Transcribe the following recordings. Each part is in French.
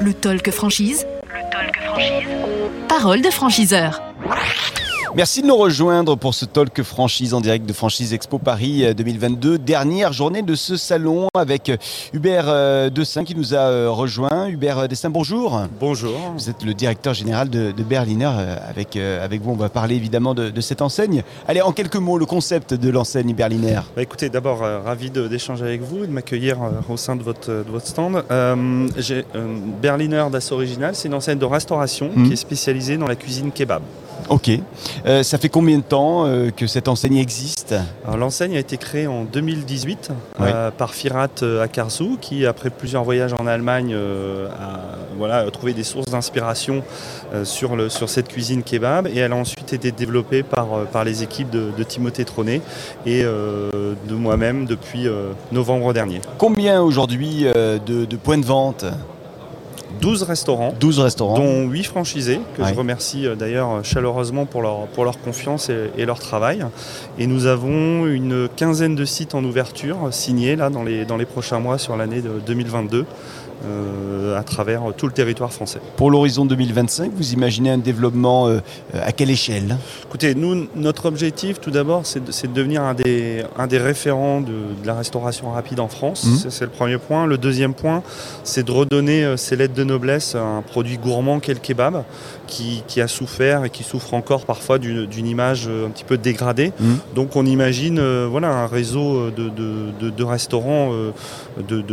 Le talk franchise. Le talk franchise. Parole de franchiseur. Merci de nous rejoindre pour ce talk franchise en direct de Franchise Expo Paris 2022, dernière journée de ce salon avec Hubert euh, Dessin qui nous a euh, rejoint. Hubert Dessin, bonjour. Bonjour. Vous êtes le directeur général de, Berliner. Euh, avec, avec vous, on va parler évidemment de, cette enseigne. Allez, en quelques mots, le concept de l'enseigne Berliner. Bah, écoutez, d'abord, ravi d'échanger avec vous et de m'accueillir au sein de votre, de votre stand. Berliner Das Original, c'est une enseigne de restauration mmh. qui est spécialisée dans la cuisine kebab. Ok. Euh, ça fait combien de temps euh, que cette enseigne existe L'enseigne a été créée en 2018 euh, par Firat Akarsu qui, après plusieurs voyages en Allemagne, a voilà, trouvé des sources d'inspiration sur, le, sur cette cuisine kebab. Et elle a ensuite été développée par, par les équipes de, Timothée Tronet et de moi-même depuis novembre dernier. Combien aujourd'hui de points de vente 12 restaurants, 12 restaurants, dont 8 franchisés, que je remercie euh, d'ailleurs chaleureusement pour leur, pour leur confiance et, leur travail. Et nous avons une quinzaine de sites en ouverture signés là, dans, les, dans les prochains mois sur l'année 2022. Euh, à travers tout le territoire français. Pour l'horizon 2025, vous imaginez un développement euh, à quelle échelle? Écoutez, nous, notre objectif tout d'abord, c'est de, devenir un des, un des référents de, la restauration rapide en France. Mmh. C'est le premier point. Le deuxième point, c'est de redonner ces lettres de noblesse un produit gourmand qu'est le kebab, qui, a souffert et qui souffre encore parfois d'une image un petit peu dégradée. Mmh. Donc on imagine euh, voilà, un réseau de, de restaurants de,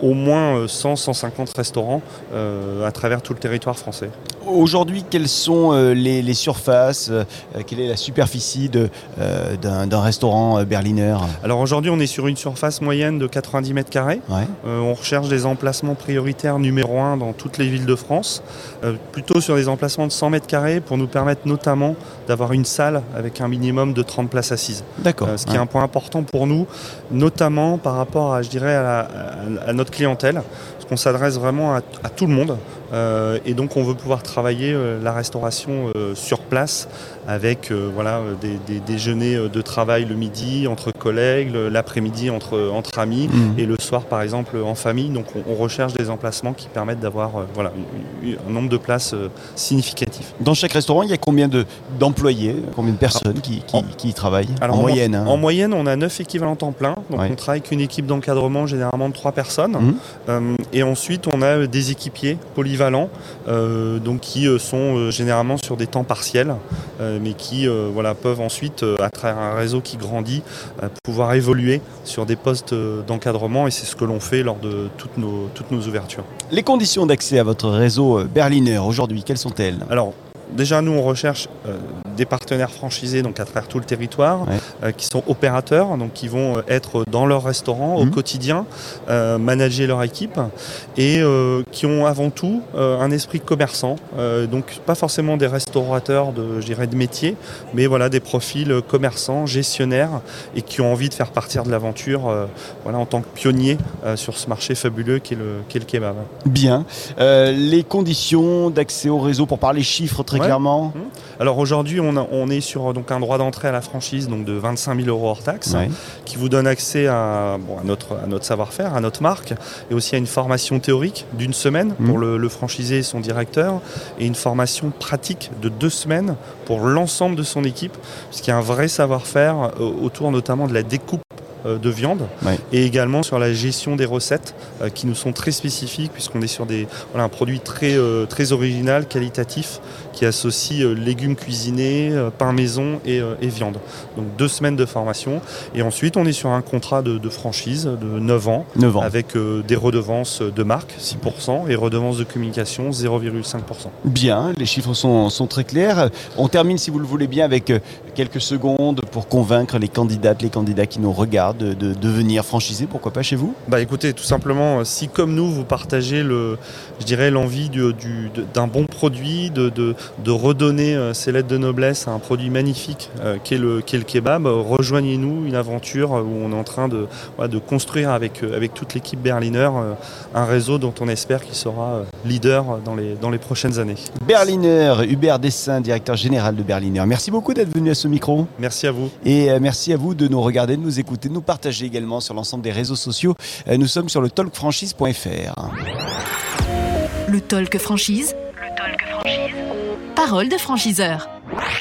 au moins 100 150 restaurants euh, à travers tout le territoire français. Aujourd'hui, quelles sont euh, les, surfaces euh, Quelle est la superficie d'un restaurant berliner? Alors aujourd'hui, on est sur une surface moyenne de 90 mètres carrés. on recherche des emplacements prioritaires numéro un dans toutes les villes de France, plutôt sur des emplacements de 100 mètres carrés pour nous permettre notamment d'avoir une salle avec un minimum de 30 places assises. D'accord. ce qui est un point important pour nous, notamment par rapport à, je dirais, à notre clientèle qu'on s'adresse vraiment à, tout le monde. Euh, et donc on veut pouvoir travailler euh, la restauration euh, sur place avec voilà, des, déjeuners de travail le midi entre collègues, l'après-midi entre, entre amis mmh. et le soir par exemple en famille. Donc on, recherche des emplacements qui permettent d'avoir voilà, un nombre de places significatif. Dans chaque restaurant, il y a combien d'employés, combien de personnes qui, qui, y travaillent en, moyenne hein? en, moyenne, on a 9 équivalents temps plein. Donc on travaille avec une équipe d'encadrement généralement de 3 personnes. Mmh. Et ensuite, on a des équipiers polyvalents euh, donc qui euh, sont euh, généralement sur des temps partiels, mais qui voilà, peuvent ensuite, à travers un réseau qui grandit, pouvoir évoluer sur des postes d'encadrement et c'est ce que l'on fait lors de toutes nos, toutes nos ouvertures. Les conditions d'accès à votre réseau Berliner aujourd'hui, quelles sont-elles? Alors, déjà, nous, on recherche des partenaires franchisés donc à travers tout le territoire, euh, qui sont opérateurs, donc qui vont euh, être dans leur restaurant au mhm. quotidien, euh, manager leur équipe et qui ont avant tout un esprit commerçant. donc pas forcément des restaurateurs de, de métier, mais voilà des profils commerçants, gestionnaires et qui ont envie de faire partir de l'aventure voilà, en tant que pionniers sur ce marché fabuleux qu'est le, le kebab. Bien. les conditions d'accès au réseau, pour parler chiffres très clairement mhm. Alors aujourd'hui, on, est sur donc, un droit d'entrée à la franchise donc, de 25 000 euros hors taxe, qui vous donne accès à, notre, notre savoir-faire, à notre marque, et aussi à une formation théorique d'une semaine mmh. pour le, le franchisé et son directeur, et une formation pratique de deux semaines pour l'ensemble de son équipe, puisqu'il y a un vrai savoir-faire euh, autour notamment de la découpe de viande et également sur la gestion des recettes euh, qui nous sont très spécifiques puisqu'on est sur des, un produit très, euh, très original, qualitatif qui associe légumes cuisinés, pain maison et, viande. Donc deux semaines de formation et ensuite on est sur un contrat de, franchise de 9 ans, 9 ans. avec des redevances de marque 6% et redevances de communication 0,5%. Bien, les chiffres sont, sont, très clairs. On termine si vous le voulez bien avec quelques secondes pour convaincre les candidates, les candidats qui nous regardent de, devenir franchisé, pourquoi pas chez vous? Bah écoutez, tout simplement, si comme nous, vous partagez le, je dirais l'envie d'un bon produit, de, de, redonner euh, ces lettres de noblesse à un produit magnifique euh, qu'est le, le kebab, rejoignez-nous une aventure où on est en train de, de construire avec, euh, avec toute l'équipe Berliner un réseau dont on espère qu'il sera leader dans les, dans les prochaines années. Berliner, Hubert Dessin, directeur général de Berliner. Merci beaucoup d'être venu à ce micro. Merci à vous. Et merci à vous de nous regarder, de nous écouter, nous également sur l'ensemble des réseaux sociaux. Nous sommes sur le talkfranchise.fr. Le talk franchise. Le talk franchise. Parole de franchiseur.